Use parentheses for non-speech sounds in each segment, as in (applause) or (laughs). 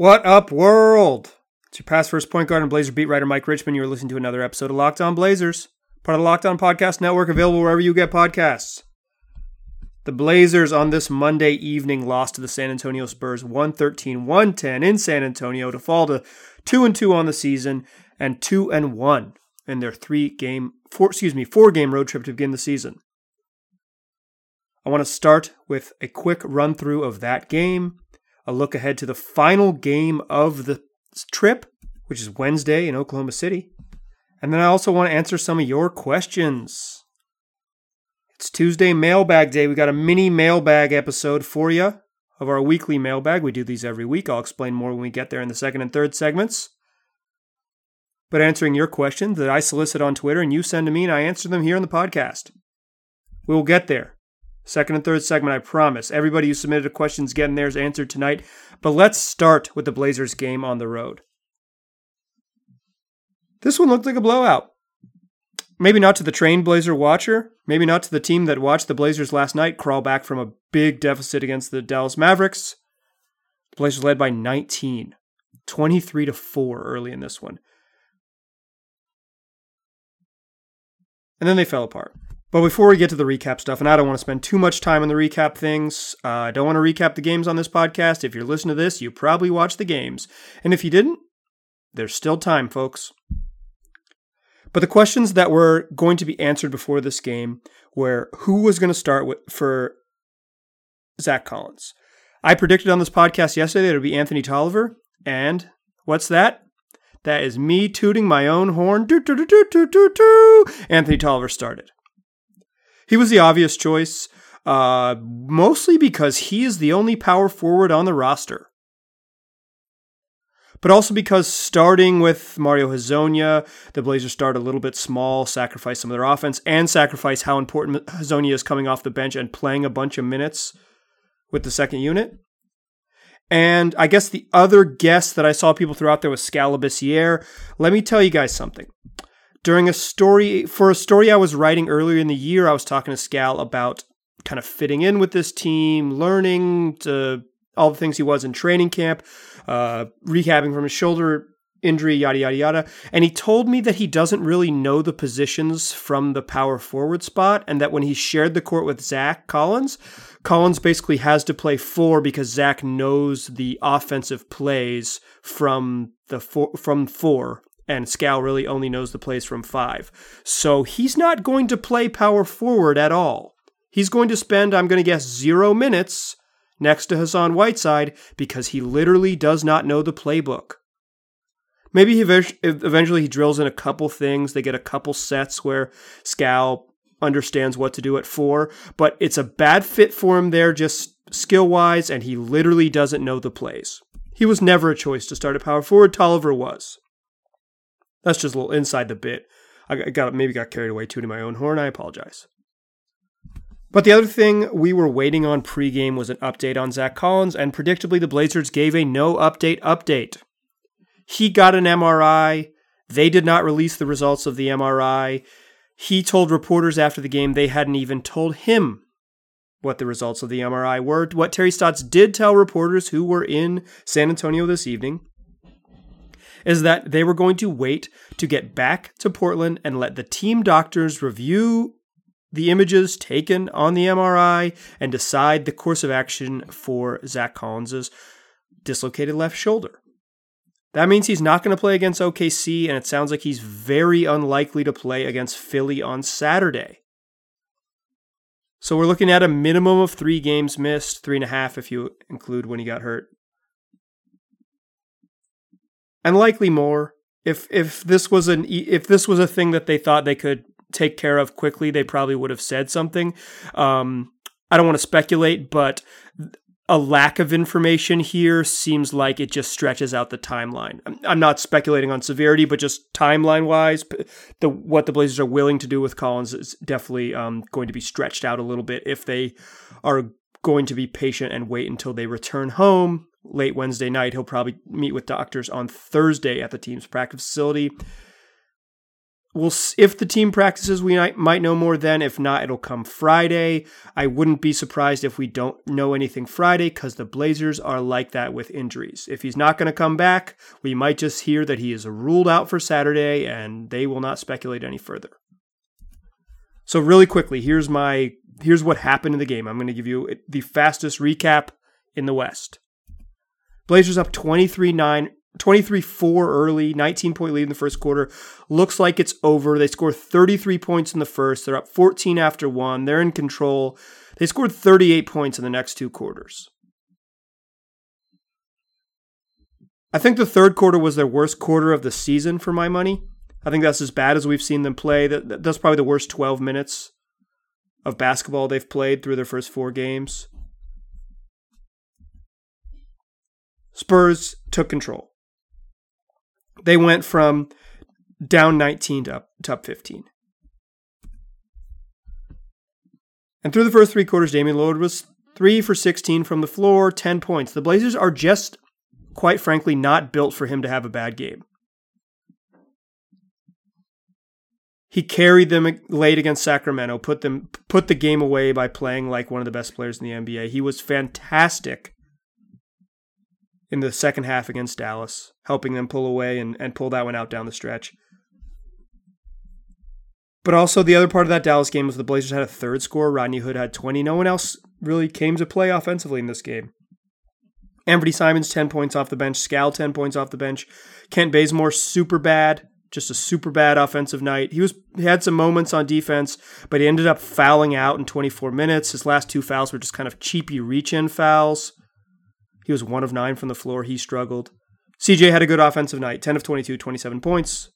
What up, world? It's your past first point guard and Blazer beat writer Mike Richman. You're listening to another episode of Locked On Blazers, part of the Locked On Podcast Network, available wherever you get podcasts. The Blazers on this Monday evening lost to the San Antonio Spurs 113 110 in San Antonio to fall to 2 and 2 on the season and 2 and 1 in their three game, four, excuse me, four game road trip to begin the season. I want to start with a quick run through of that game, a look ahead to the final game of the trip, which is Wednesday in Oklahoma City. And then I also want to answer some of your questions. It's Tuesday mailbag day. We got a mini mailbag episode for you of our weekly mailbag. We do these every week. I'll explain more when we get there in the second and third segments. But answering your questions that I solicit on Twitter and you send to me, and I answer them here in the podcast. We will get there. Second and third segment, I promise. Everybody who submitted a question is getting theirs answered tonight. But let's start with the Blazers game on the road. This one looked like a blowout. Maybe not to the trained Blazer watcher, maybe not to the team that watched the Blazers last night crawl back from a big deficit against the Dallas Mavericks. The Blazers led by 19, 23 to 4 early in this one. And then they fell apart. But before we get to the recap stuff, and I don't want to spend too much time on the recap things, uh, I don't want to recap the games on this podcast. If you're listening to this, you probably watched the games. And if you didn't, there's still time, folks. But the questions that were going to be answered before this game were who was going to start with, for Zach Collins. I predicted on this podcast yesterday that it would be Anthony Tolliver. And what's that? That is me tooting my own horn. Anthony Tolliver started. He was the obvious choice, uh, mostly because he is the only power forward on the roster. But also because starting with Mario Hezonja, the Blazers start a little bit small, sacrifice some of their offense, and sacrifice how important Hezonja is coming off the bench and playing a bunch of minutes with the second unit. And I guess the other guess that I saw people throw out there was Skal Let me tell you guys something during a story for a story I was writing earlier in the year, I was talking to Skal about kind of fitting in with this team, learning to all the things he was in training camp, uh, rehabbing from his shoulder injury, yada yada yada. And he told me that he doesn't really know the positions from the power forward spot, and that when he shared the court with Zach Collins, Collins basically has to play four because Zach knows the offensive plays from the four, from four and Skal really only knows the plays from five. So he's not going to play power forward at all. He's going to spend, I'm going to guess, zero minutes next to Hassan Whiteside because he literally does not know the playbook. Maybe he eventually he drills in a couple things. They get a couple sets where Skal understands what to do at four, but it's a bad fit for him there, just skill wise, and he literally doesn't know the plays. He was never a choice to start at power forward. Tolliver was. That's just a little inside the bit. I got maybe got carried away tooting my own horn. I apologize. But the other thing we were waiting on pregame was an update on Zach Collins, and predictably, the Blazers gave a no update update. He got an MRI. They did not release the results of the MRI. He told reporters after the game they hadn't even told him what the results of the MRI were. What Terry Stotts did tell reporters who were in San Antonio this evening is that they were going to wait to get back to Portland and let the team doctors review the images taken on the MRI and decide the course of action for Zach Collins's dislocated left shoulder. That means he's not going to play against OKC, and it sounds like he's very unlikely to play against Philly on Saturday. So we're looking at a minimum of three games missed, three and a half if you include when he got hurt and likely more. If if this was an if this was a thing that they thought they could take care of quickly, they probably would have said something. Um, I don't want to speculate, but a lack of information here seems like it just stretches out the timeline. I'm not speculating on severity, but just timeline wise, the what the Blazers are willing to do with Collins is definitely um, going to be stretched out a little bit if they are going to be patient and wait until they return home late Wednesday night. He'll probably meet with doctors on Thursday at the team's practice facility. we'll if the team practices, we might, know more then. If not, it'll come Friday. I wouldn't be surprised if we don't know anything Friday because the Blazers are like that with injuries. If he's not going to come back, we might just hear that he is ruled out for Saturday, and they will not speculate any further. So really quickly, here's my here's what happened in the game. I'm going to give you the fastest recap in the West. Blazers up 23-9 23 4 early, 19 point lead in the first quarter. Looks like it's over. They score 33 points in the first. They're up 14 after one. They're in control. They scored 38 points in the next two quarters. I think the third quarter was their worst quarter of the season for my money. I think that's as bad as we've seen them play. That's probably the worst 12 minutes of basketball they've played through their first four games. Spurs took control they went from down 19 to up, to up 15. And through the first three quarters, Damian Lillard was three for 16 from the floor, 10 points. The Blazers are just, quite frankly, not built for him to have a bad game. He carried them late against Sacramento, put them put the game away by playing like one of the best players in the NBA. He was fantastic in the second half against Dallas, helping them pull away and, and pull that one out down the stretch. But also, the other part of that Dallas game was the Blazers had a third score. Rodney Hood had 20. No one else really came to play offensively in this game. Anfernee Simons, 10 points off the bench. Skal, 10 points off the bench. Kent Bazemore, super bad. Just a super bad offensive night. He was he had some moments on defense, but he ended up fouling out in 24 minutes. His last two fouls were just kind of cheapy reach in fouls. He was one of nine from the floor. He struggled. CJ had a good offensive night 10 of 22, 27 points.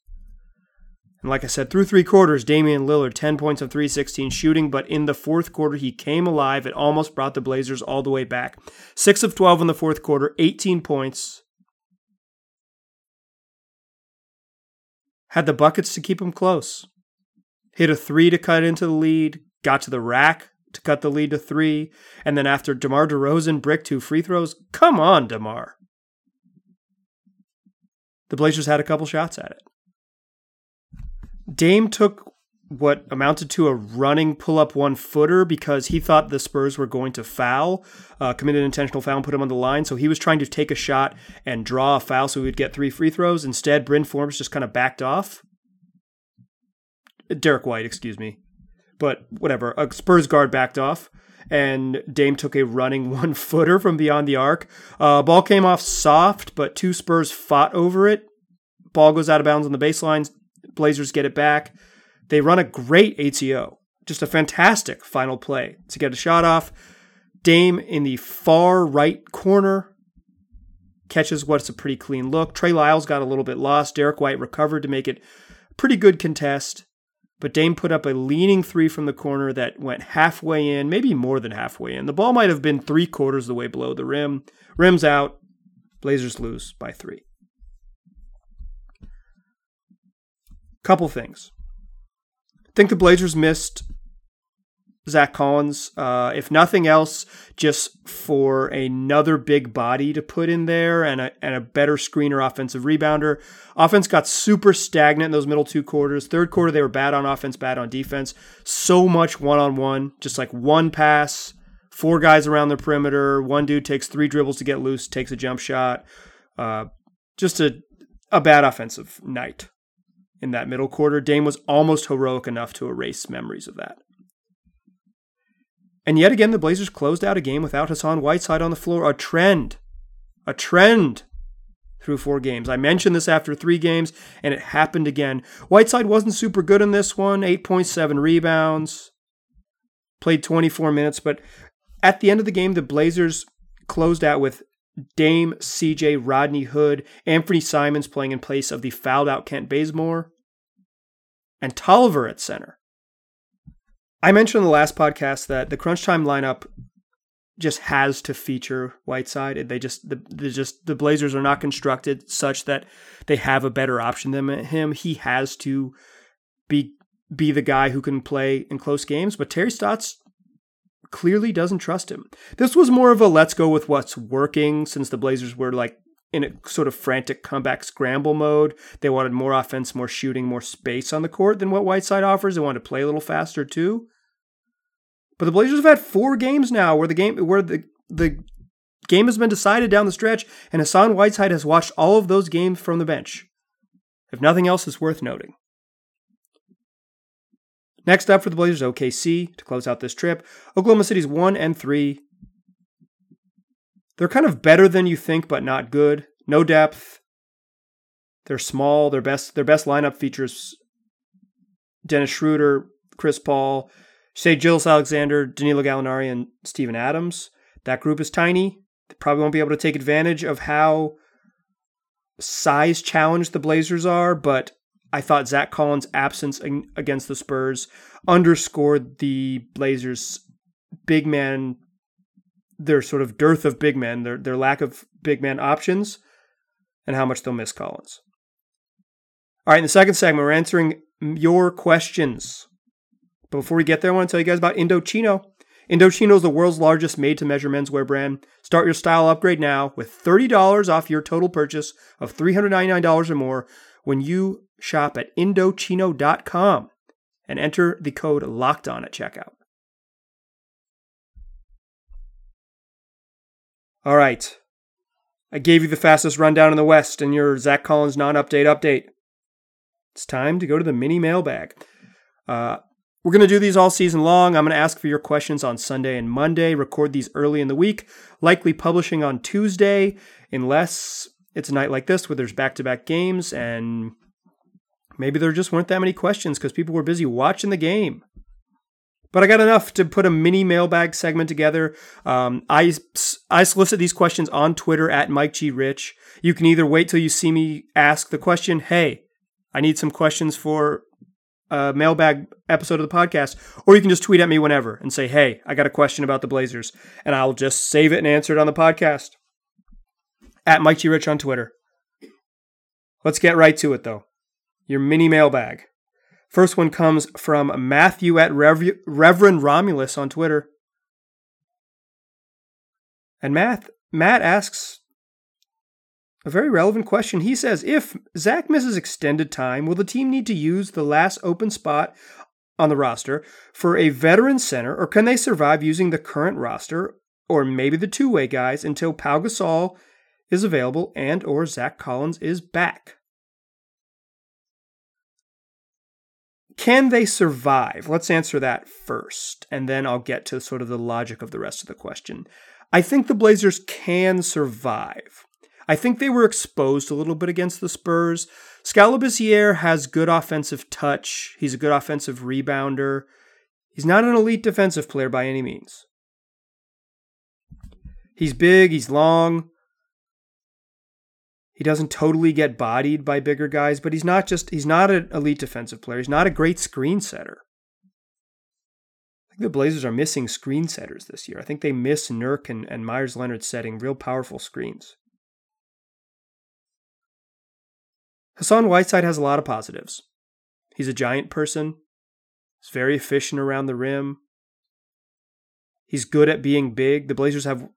And like I said, through three quarters, Damian Lillard, 10 points of 316 shooting, but in the fourth quarter, he came alive. It almost brought the Blazers all the way back. 6 of 12 in the fourth quarter, 18 points. Had the buckets to keep him close. Hit a three to cut into the lead, got to the rack, to cut the lead to three. And then after DeMar DeRozan bricked two free throws, come on, DeMar. The Blazers had a couple shots at it. Dame took what amounted to a running pull up one footer because he thought the Spurs were going to foul, uh, an intentional foul and put him on the line. So he was trying to take a shot and draw a foul so he would get three free throws. Instead, Bryn Forbes just kind of backed off. Derrick White, excuse me but whatever. A Spurs guard backed off, and Dame took a running (laughs) one footer from beyond the arc. Uh, ball came off soft, but two Spurs fought over it. Ball goes out of bounds on the baseline. Blazers get it back. They run a great ATO, just a fantastic final play to get a shot off. Dame in the far right corner catches what's a pretty clean look. Trey Lyles got a little bit lost. Derrick White recovered to make it pretty good contest. But Dame put up a leaning three from the corner that went halfway in, maybe more than halfway in. The ball might have been three quarters of the way below the rim. Rim's out. Blazers lose by three. Couple things. I think the Blazers missed Zach Collins. Uh, if nothing else, just for another big body to put in there and a, and a better screener offensive rebounder. Offense got super stagnant in those middle two quarters. Third quarter, they were bad on offense, bad on defense. So much one on one, just like one pass, four guys around the perimeter. One dude takes three dribbles to get loose, takes a jump shot. Uh, just a, a bad offensive night in that middle quarter. Dame was almost heroic enough to erase memories of that. And yet again, the Blazers closed out a game without Hassan Whiteside on the floor. A trend. A trend through four games. I mentioned this after three games, and it happened again. Whiteside wasn't super good in this one 8.7 rebounds, played 24 minutes, but at the end of the game, the Blazers closed out with Dame, CJ, Rodney Hood, Anthony Simons playing in place of the fouled out Kent Bazemore, and Tolliver at center. I mentioned in the last podcast that the crunch time lineup just has to feature Whiteside. They just the, just the Blazers are not constructed such that they have a better option than him. He has to be be the guy who can play in close games, but Terry Stotts clearly doesn't trust him. This was more of a let's go with what's working since the Blazers were like in a sort of frantic comeback scramble mode. They wanted more offense, more shooting, more space on the court than what Whiteside offers. They wanted to play a little faster too. But the Blazers have had four games now where the game where the the game has been decided down the stretch, and Hassan Whiteside has watched all of those games from the bench. If nothing else is worth noting. Next up for the Blazers, OKC to close out this trip. Oklahoma City's one and three. They're kind of better than you think, but not good. No depth. They're small. Their best their best lineup features Dennis Schroeder, Chris Paul, Shai Gilgeous-Alexander, Danilo Gallinari, and Steven Adams. That group is tiny. They probably won't be able to take advantage of how size challenged the Blazers are, but I thought Zach Collins' absence against the Spurs underscored the Blazers' big man, their sort of dearth of big men, their, their lack of big man options, and how much they'll miss Collins. All right, in the second segment, we're answering your questions. But before we get there, I want to tell you guys about Indochino. Indochino is the world's largest made to measure menswear brand. Start your style upgrade now with $30 off your total purchase of $399 or more when you shop at Indochino.com and enter the code locked on at checkout. All right. I gave you the fastest rundown in the West and your Zach Collins non update update. It's time to go to the mini mailbag. Uh, we're going to do these all season long. I'm going to ask for your questions on Sunday and Monday, record these early in the week, likely publishing on Tuesday, unless it's a night like this where there's back to back games and maybe there just weren't that many questions because people were busy watching the game. But I got enough to put a mini mailbag segment together. Um, I, I solicit these questions on Twitter at Mike G. Rich. You can either wait till you see me ask the question, hey, I need some questions for a mailbag episode of the podcast, or you can just tweet at me whenever and say, hey, I got a question about the Blazers, and I'll just save it and answer it on the podcast. At Mike G. Rich on Twitter. Let's get right to it, though. Your mini mailbag. First one comes from Matthew at Rev- Reverend Romulus on Twitter. And Matt, Matt asks a very relevant question. He says if Zach misses extended time, will the team need to use the last open spot on the roster for a veteran center, or can they survive using the current roster or maybe the two-way guys until Pau Gasol is available and or Zach Collins is back? Can they survive? Let's answer that first, and then I'll get to sort of the logic of the rest of the question. I think the Blazers can survive. I think they were exposed a little bit against the Spurs. Skal has good offensive touch. He's a good offensive rebounder. He's not an elite defensive player by any means. He's big, he's long. He doesn't totally get bodied by bigger guys, but he's not just he's not an elite defensive player. He's not a great screen setter. I think the Blazers are missing screen setters this year. I think they miss Nurk and, and Meyers Leonard setting real powerful screens. Hassan Whiteside has a lot of positives. He's a giant person. He's very efficient around the rim. He's good at being big. The Blazers have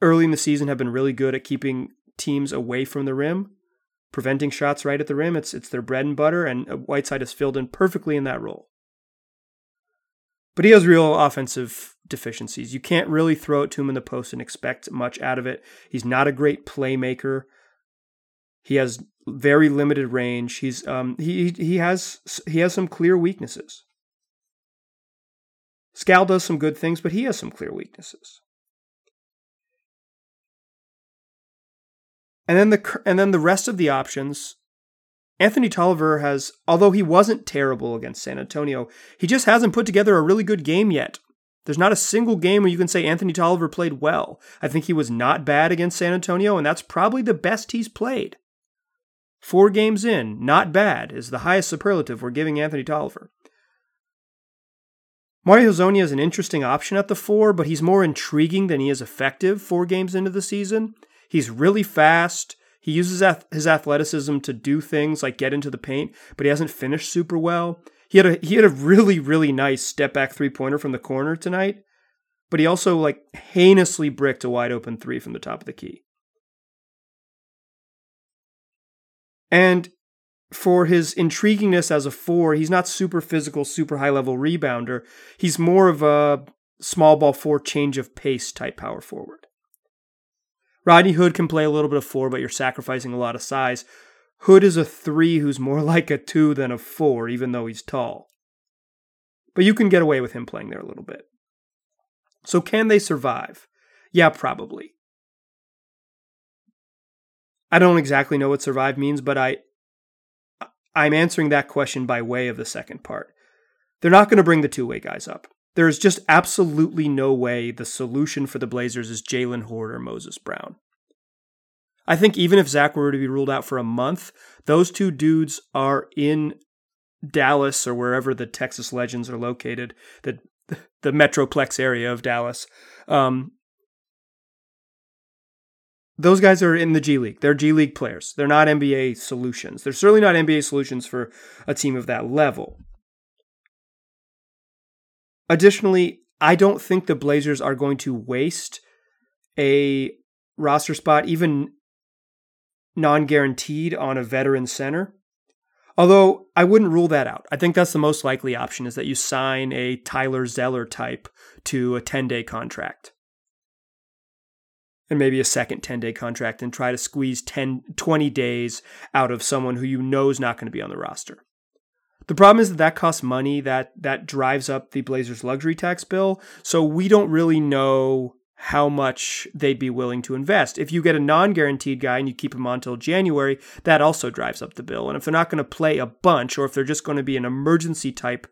early in the season have been really good at keeping teams away from the rim, preventing shots right at the rim. It's it's their bread and butter, and uh, Whiteside has filled in perfectly in that role. But he has real offensive deficiencies. You can't really throw it to him in the post and expect much out of it. He's not a great playmaker. He has very limited range. He's um, he he has he has some clear weaknesses. Skal does some good things, but he has some clear weaknesses. And then the and then the rest of the options, Anthony Tolliver has, although he wasn't terrible against San Antonio, he just hasn't put together a really good game yet. There's not a single game where you can say Anthony Tolliver played well. I think he was not bad against San Antonio, and that's probably the best he's played. Four games in, not bad, is the highest superlative we're giving Anthony Tolliver. Mario Hezonja is an interesting option at the four, but he's more intriguing than he is effective four games into the season. He's really fast. He uses his athleticism to do things like get into the paint, but he hasn't finished super well. He had a he had a really really nice step back three pointer from the corner tonight, but he also like heinously bricked a wide open three from the top of the key. And for his intriguingness as a four, he's not super physical, super high level rebounder. He's more of a small ball four change of pace type power forward. Rodney Hood can play a little bit of four, but you're sacrificing a lot of size. Hood is a three who's more (laughs) like a two than a four, even though he's tall. But you can get away with him playing there a little bit. So, can they survive? Yeah, probably. I don't exactly know what survive means, but I I'm answering that question by way of the second part. They're not going to bring the two-way guys up. There is just absolutely no way the solution for the Blazers is Jalen Hoard or Moses Brown. I think even if Zach were to be ruled out for a month, those two dudes are in Dallas or wherever the Texas Legends are located, the the Metroplex area of Dallas. Um, those guys are in the G League. They're G League players. They're not NBA solutions. They're certainly not NBA solutions for a team of that level. Additionally, I don't think the Blazers are going to waste a roster spot, even non guaranteed, on a veteran center. Although I wouldn't rule that out. I think that's the most likely option is that you sign a Tyler Zeller type to a 10 day contract and maybe a second 10 day contract and try to squeeze 10, 20 days out of someone who you know is not going to be on the roster. The problem is that that costs money that that drives up the Blazers luxury tax bill, so we don't really know how much they'd be willing to invest. If you get a non-guaranteed guy and you keep him on until January, that also drives up the bill. And if they're not going to play a bunch or if they're just going to be an emergency type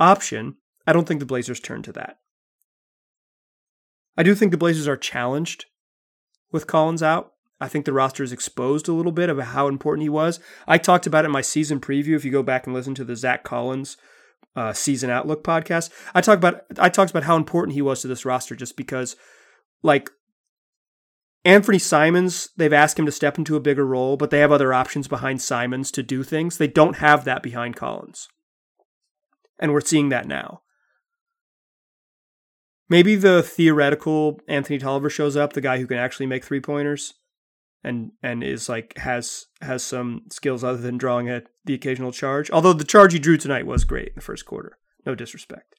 option, I don't think the Blazers turn to that. I do think the Blazers are challenged with Collins out. I think the roster is exposed a little bit of how important he was. I talked about it in my season preview. If you go back and listen to the Zach Collins uh, season outlook podcast, I talked about I talked about how important he was to this roster just because, like, Anthony Simons, they've asked him to step into a bigger role, but they have other options behind Simons to do things. They don't have that behind Collins, and we're seeing that now. Maybe the theoretical Anthony Tolliver shows up, the guy who can actually make three pointers and and is like has has some skills other than drawing at the occasional charge. Although the charge he drew tonight was great in the first quarter. No disrespect.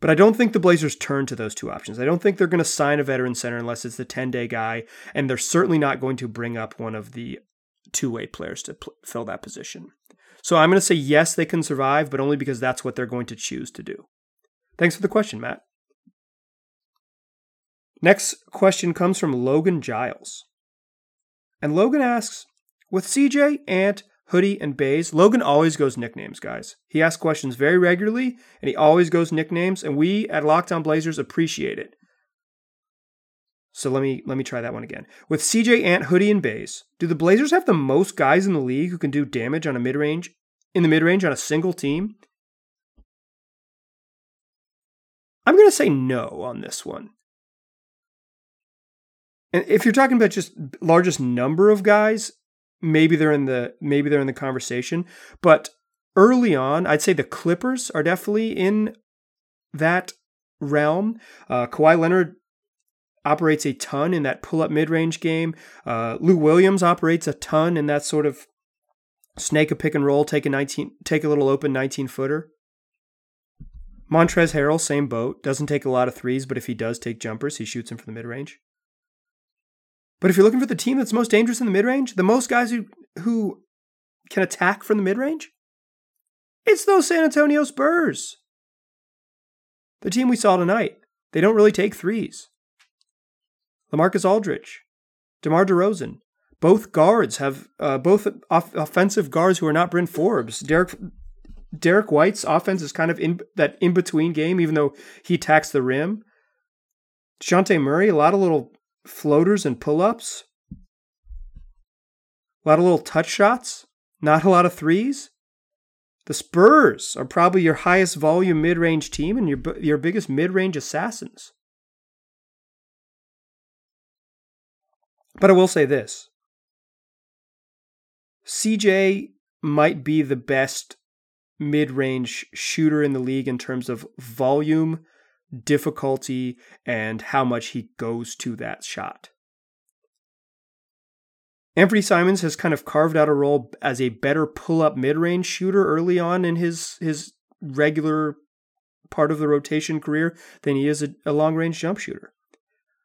But I don't think the Blazers turn to those two options. I don't think they're going to sign a veteran center unless it's the 10 day guy. And they're certainly not going to bring up one of the two way players to pl- fill that position. So I'm going to say yes, they can survive, but only because that's what they're going to choose to do. Thanks for the question, Matt. Next question comes from Logan Giles. And Logan asks With CJ, Ant, Hoodie, and Bays, Logan always goes nicknames, guys. He asks questions very regularly, and he always goes nicknames, and we at Locked On Blazers appreciate it. So let me let me try that one again. With CJ Ant, Hoodie, and Bays, do the Blazers have the most guys in the league who can do damage on a mid range in the mid range on a single team? I'm going to say no on this one. And if you're talking about just largest number of guys, maybe they're in the maybe they're in the conversation. But early on, I'd say the Clippers are definitely in that realm. Uh, Kawhi Leonard operates a ton in that pull up mid range game. Uh, Lou Williams operates a ton in that sort of snake a pick and roll, take a 19, take a little open 19 footer. Montrezl Harrell, same boat. Doesn't take a lot of threes, but if he does take jumpers, he shoots them from the mid range. But if you're looking for the team that's most dangerous in the mid range, the most guys who who can attack from the mid range, it's those San Antonio Spurs. The team we saw tonight, they don't really take threes. LaMarcus Aldridge, DeMar DeRozan. Both guards have uh, both off- offensive guards who are not Bryn Forbes. Derek Derrick White's offense is kind of in that in between game, even though he attacks the rim. Dejounte Murray, a lot of little floaters and pull ups, a lot of little touch shots, not a lot of threes. The Spurs are probably your highest volume mid range team and your your biggest mid range assassins. But I will say this CJ might be the best mid range shooter in the league in terms of volume, difficulty, and how much he goes to that shot. Anfernee Simons has kind of carved out a role as a better pull-up mid-range shooter early on in his his regular part of the rotation career than he is a, a long-range jump shooter.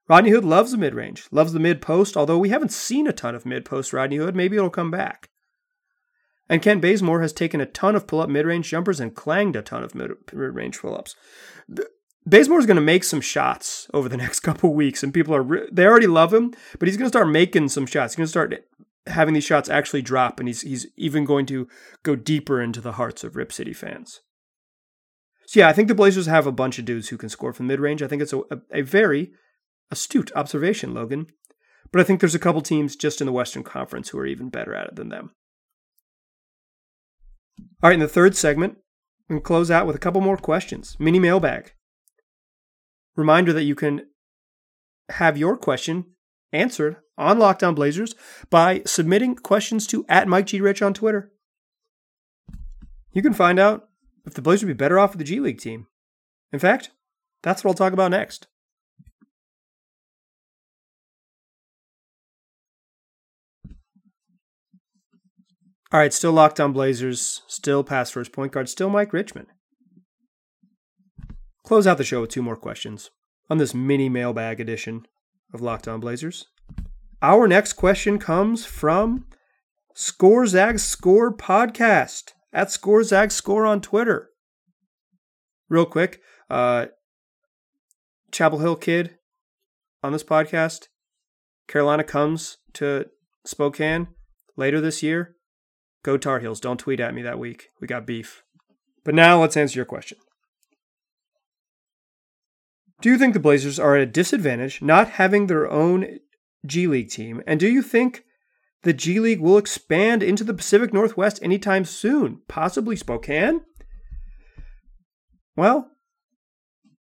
Rodney Hood loves the mid-range, loves the mid-post, although we haven't seen a ton of mid-post Rodney Hood. Maybe it'll come back. And Kent Bazemore has taken a ton of pull-up mid-range jumpers and clanged a ton of mid-range pull-ups. Bazemore is going to make some shots over the (laughs) next couple weeks, and people are they already love him, but he's going to start making some shots. He's going to start having these shots actually drop, and he's he's even going to go deeper into the hearts of Rip City fans. So yeah, I think the Blazers have a bunch of dudes who can score from mid range. I think it's a, a, a very astute observation, Logan. But I think there's a couple teams just in the Western Conference who are even better at it than them. All right, in the third segment, we can close out with a couple more questions. Mini mailbag. Reminder that you can have your question answered on Locked On Blazers by submitting questions to at Mike G. Rich on Twitter. You can find out if the Blazers would be better off with the G League team. In fact, that's what I'll talk about next. All right, still locked on Blazers, still pass first point guard, still Mike Richman. Close out the show with two more questions on this mini mailbag edition of Locked On Blazers. Our next question comes from Score Zag Score podcast at Score Zag Score on Twitter. Real quick, uh, Chapel Hill kid on this podcast. Carolina comes to Spokane later this year. Go Tar Heels. Don't tweet at me that week. We got beef. But now let's answer your question. Do you think the Blazers are at a disadvantage not having their own G League team? And do you think the G League will expand into the Pacific Northwest anytime soon? Possibly Spokane? Well,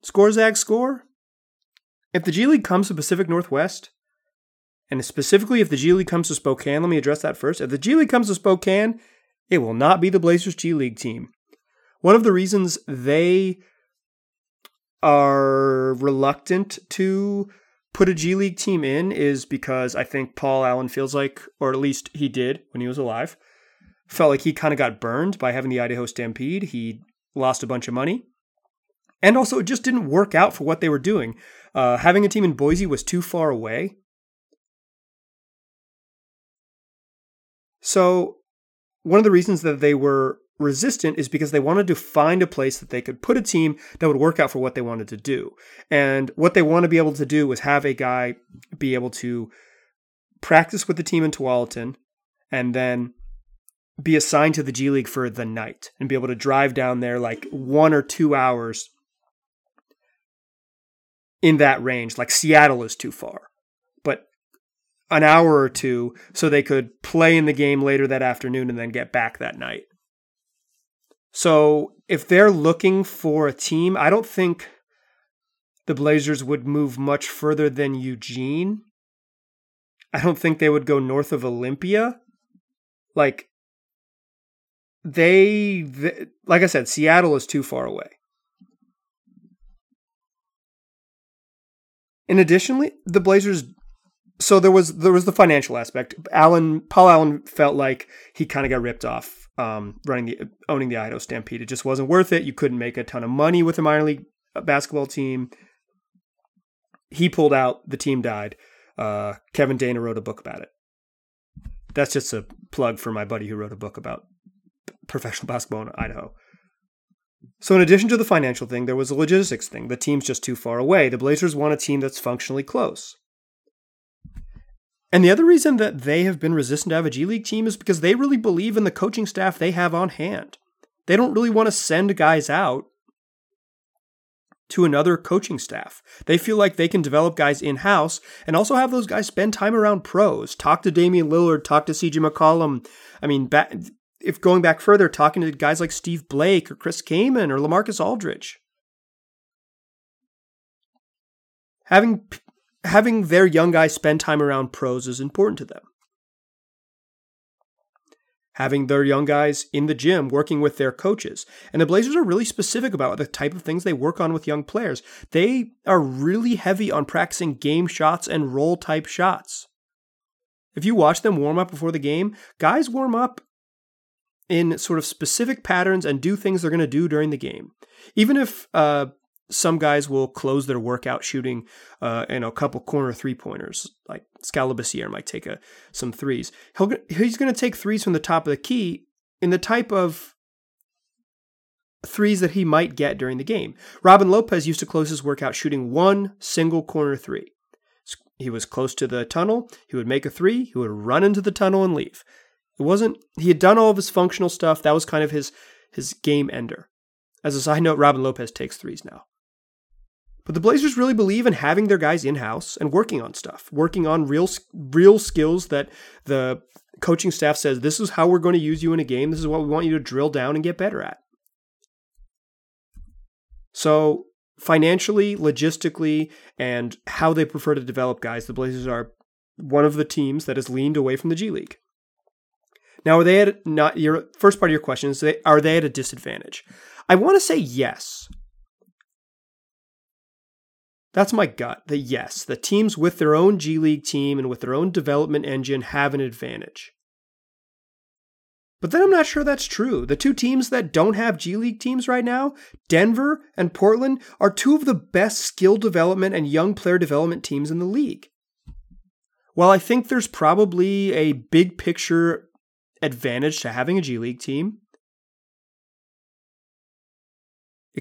score Zag score. If the G League comes to Pacific Northwest, and specifically, if the G League comes to Spokane, let me address that first. If the G League comes to Spokane, it will not be the Blazers G League team. One of the reasons they are reluctant to put a G League team in is because I think Paul Allen feels like, or at least he did when he was alive, felt like he kind of got burned by having the Idaho Stampede. He lost a bunch of money. And also, it just didn't work out for what they were doing. Uh, having a team in Boise was too far away. So, one of the reasons that they were resistant is because they wanted to find a place that they could put a team that would work out for what they wanted to do. And what they want to be able to do was have a guy be able to practice with the team in Tualatin and then be assigned to the G League for the night and be able to drive down there like one or two hours in that range. Like Seattle is too far an hour or two so they could play in the game later that afternoon and then get back that night. So if they're looking for a team, I don't think the Blazers would move much further than Eugene. I don't think they would go north of Olympia. Like they, they like I said, Seattle is too far away. And additionally, the Blazers so there was there was the financial aspect. Allen Paul Allen felt like he kind of got ripped off um, running the owning the Idaho Stampede. It just wasn't worth it. You couldn't make a ton of money with a minor league uh, basketball team. He pulled out. The team died. Uh, Kevin Dana wrote a book about it. That's just a plug for my buddy who wrote a book about professional (laughs) basketball in Idaho. So, in addition to the financial thing, there was a logistics thing. The team's just too far away. The Blazers want a team that's functionally close. And the other reason that they have been resistant to have a G League team is because they really believe in the coaching staff they have on hand. They don't really want to send guys out to another coaching staff. They feel like they can develop guys in house and also have those guys spend time around pros. Talk to Damian Lillard, talk to CJ McCollum. I mean, if going back further, talking to guys like Steve Blake or Chris Kaman or Lamarcus Aldridge. Having having their young guys spend time around pros is important to them. Having their young guys in the gym working with their coaches. And the Blazers are really specific about the type of things they work on with young players. They are really heavy on practicing game shots and roll type shots. If you watch them warm up before the game, guys warm up in sort of specific patterns and do things they're going to do during the game. Even if uh, some guys will close their workout shooting, uh, you know, a couple corner three pointers. Like Skal Labissiere might take a, some threes. He'll, he's going to take threes from the top of the key in the type of threes that he might get during the game. Robin Lopez used to close his workout shooting one single corner three. He was close to the tunnel. He would make a three. He would run into the tunnel and leave. It wasn't. He had done all of his functional stuff. That was kind of his his game ender. As a side note, Robin Lopez takes threes now. But the Blazers really believe in having their guys in house and working on stuff, working on real real skills that the coaching staff says this is how we're going to use you in a game. This is what we want you to drill down and get better at. So, financially, logistically, and how they prefer to develop guys, the Blazers are one of the teams that has leaned away from the G League. Now, are they at not your first part of your question is they, are they at a disadvantage? I want to say yes. That's my gut. That yes, the teams with their own G League team and with their own development engine have an advantage. But then I'm not sure that's true. The two teams that don't have G League teams right now, Denver and Portland, are two of the best skill development and young player development teams in the league. While I think there's probably a big picture advantage to having a G League team,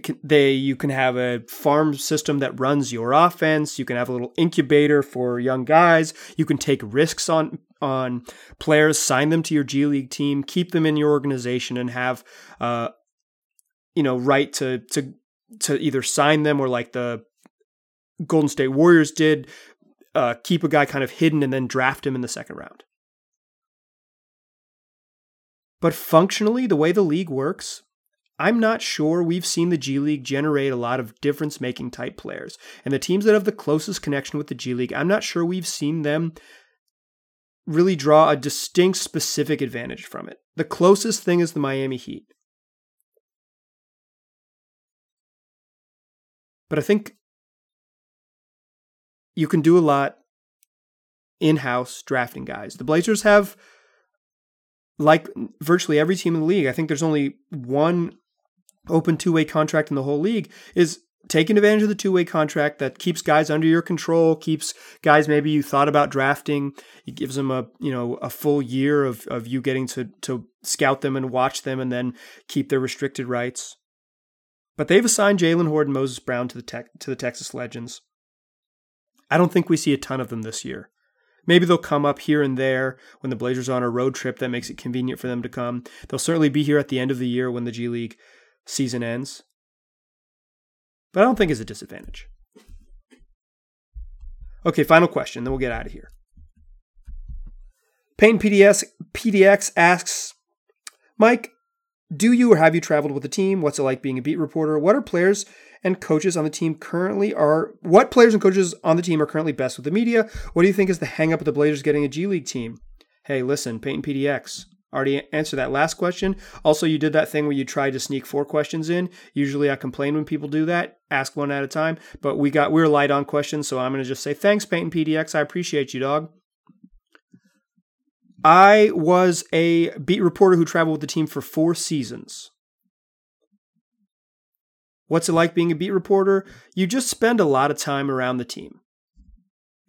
can, they you can have a farm system that runs your offense. You can have a little incubator for young guys. You can take risks on on players, sign them to your G League team, keep them in your organization, and have uh, you know right to to to either sign them or like the Golden State Warriors did, uh, keep a guy kind of hidden and then draft him in the second round. But functionally, the way the league works, I'm not sure we've seen the G League generate a lot of difference making type players. And the teams that have the closest connection with the G League, I'm not sure we've seen them really draw a distinct specific advantage from it. The closest thing is the Miami Heat. But I think you can do a lot in house drafting guys. The Blazers have, like virtually every team in the league, I think there's only one open two way contract in the whole league is taking advantage of the two way contract that keeps guys under your control, keeps guys maybe you thought about drafting. It gives them a you know a full year of of you getting to to scout them and watch them, and then keep their restricted rights. But they've assigned Jalen Hoard and Moses Brown to the tech, to the Texas Legends. I don't think we see a ton of them this year. Maybe they'll come up here and there when the Blazers are on a road trip that makes it convenient for them to come. They'll certainly be here at the end of the year when the G League season ends. But I don't think it's a disadvantage. Okay, final question, then we'll get out of here. Payne PDS, PDX asks Mike, do you or have you traveled with the team? What's it like being a beat reporter? What are players and coaches on the team currently are what players and coaches on the team are currently best with the media? What do you think is the hang up of the Blazers getting a G League team? Hey, listen, Peyton PDX already answered that last question. Also, you did that thing where you tried to sneak four questions in. Usually I complain when people do that. Ask one at a time. But we got we are light on questions, so I'm gonna just say thanks, Peyton PDX. I appreciate you, dog. I was a beat reporter who traveled with the team for four seasons. What's it like being a beat reporter? You just spend a lot of time around the team.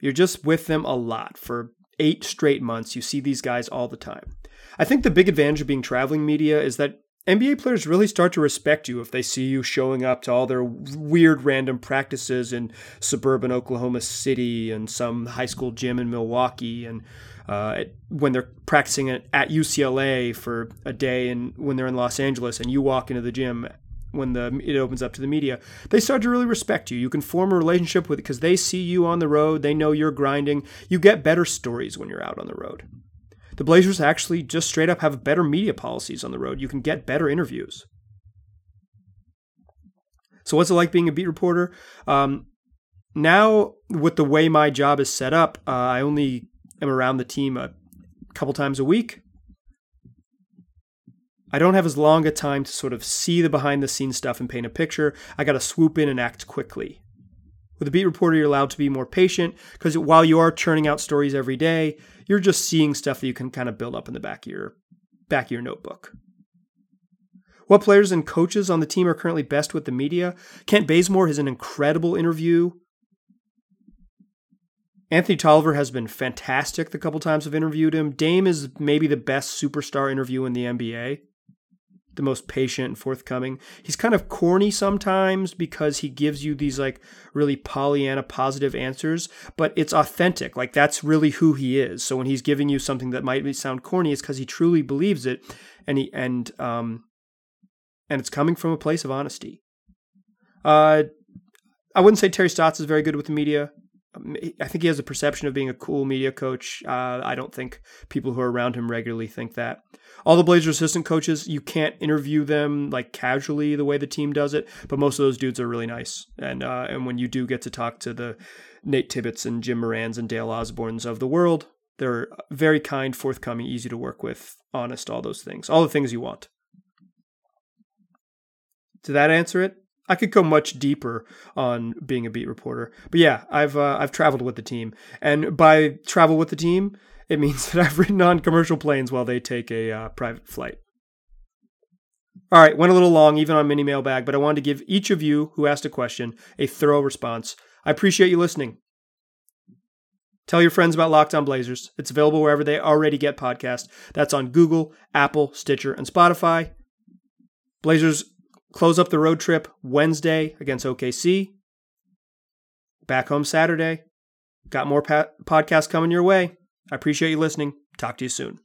You're just with them a lot for eight straight months. You see these guys all the time. I think the big advantage of being traveling media is that NBA players really start to respect you if they see you showing up to all their weird random practices in suburban Oklahoma City and some high school gym in Milwaukee and uh, when they're practicing at UCLA for a day and when they're in Los Angeles and you walk into the gym when the it opens up to the media, they start to really respect you. You can form a relationship with it because they see you on the road, they know you're grinding. You get better stories when you're out on the road. The Blazers actually just straight up have better media policies on the road. You can get better interviews. So, what's it like being a beat reporter? Um, now, with the way my job is set up, uh, I only am around the team a couple times a week. I don't have as long a time to sort of see the behind the scenes stuff and paint a picture. I got to swoop in and act quickly. With a beat reporter, you're allowed to be more patient because while you are churning out stories every day, you're just seeing stuff that you can kind of build up in the back of your back of your notebook. What players and coaches on the team are currently best with the media? Kent Bazemore has an incredible interview. Anthony Tolliver has been fantastic the couple times I've interviewed him. Dame is maybe the best superstar interview in the NBA the most patient and forthcoming. He's kind of corny sometimes because he gives you these like really Pollyanna positive answers, but it's authentic. Like that's really who he is. So when he's giving you something that might sound corny, it's because he truly believes it, and he and um and it's coming from a place of honesty. Uh, I wouldn't say Terry Stotts is very good with the media. I think he has a perception of being a cool media coach. Uh, I don't think people who are around him regularly think that. All the Blazers assistant coaches, you can't interview them like casually the way the team does it, but most of those dudes are really nice. And uh, and when you do get to talk to the Nate Tibbetts and Jim Morans and Dale Osbournes of the world, they're very kind, forthcoming, easy to work with, honest, all those things, all the things you want. Did that answer it? I could go much deeper on being a beat reporter, but yeah, I've uh, I've traveled with the team, and by travel with the team, it means (laughs) that I've ridden on commercial planes while they take a uh, private flight. All right, went a little long, even on mini mailbag, but I wanted to give each of you who asked a question a thorough response. I appreciate you listening. Tell your friends about Locked On Blazers. It's available wherever they already get podcasts. That's on Google, Apple, Stitcher, and Spotify. Blazers Close up the road trip Wednesday against OKC. Back home Saturday. Got more pa- podcasts coming your way. I appreciate you listening. Talk to you soon.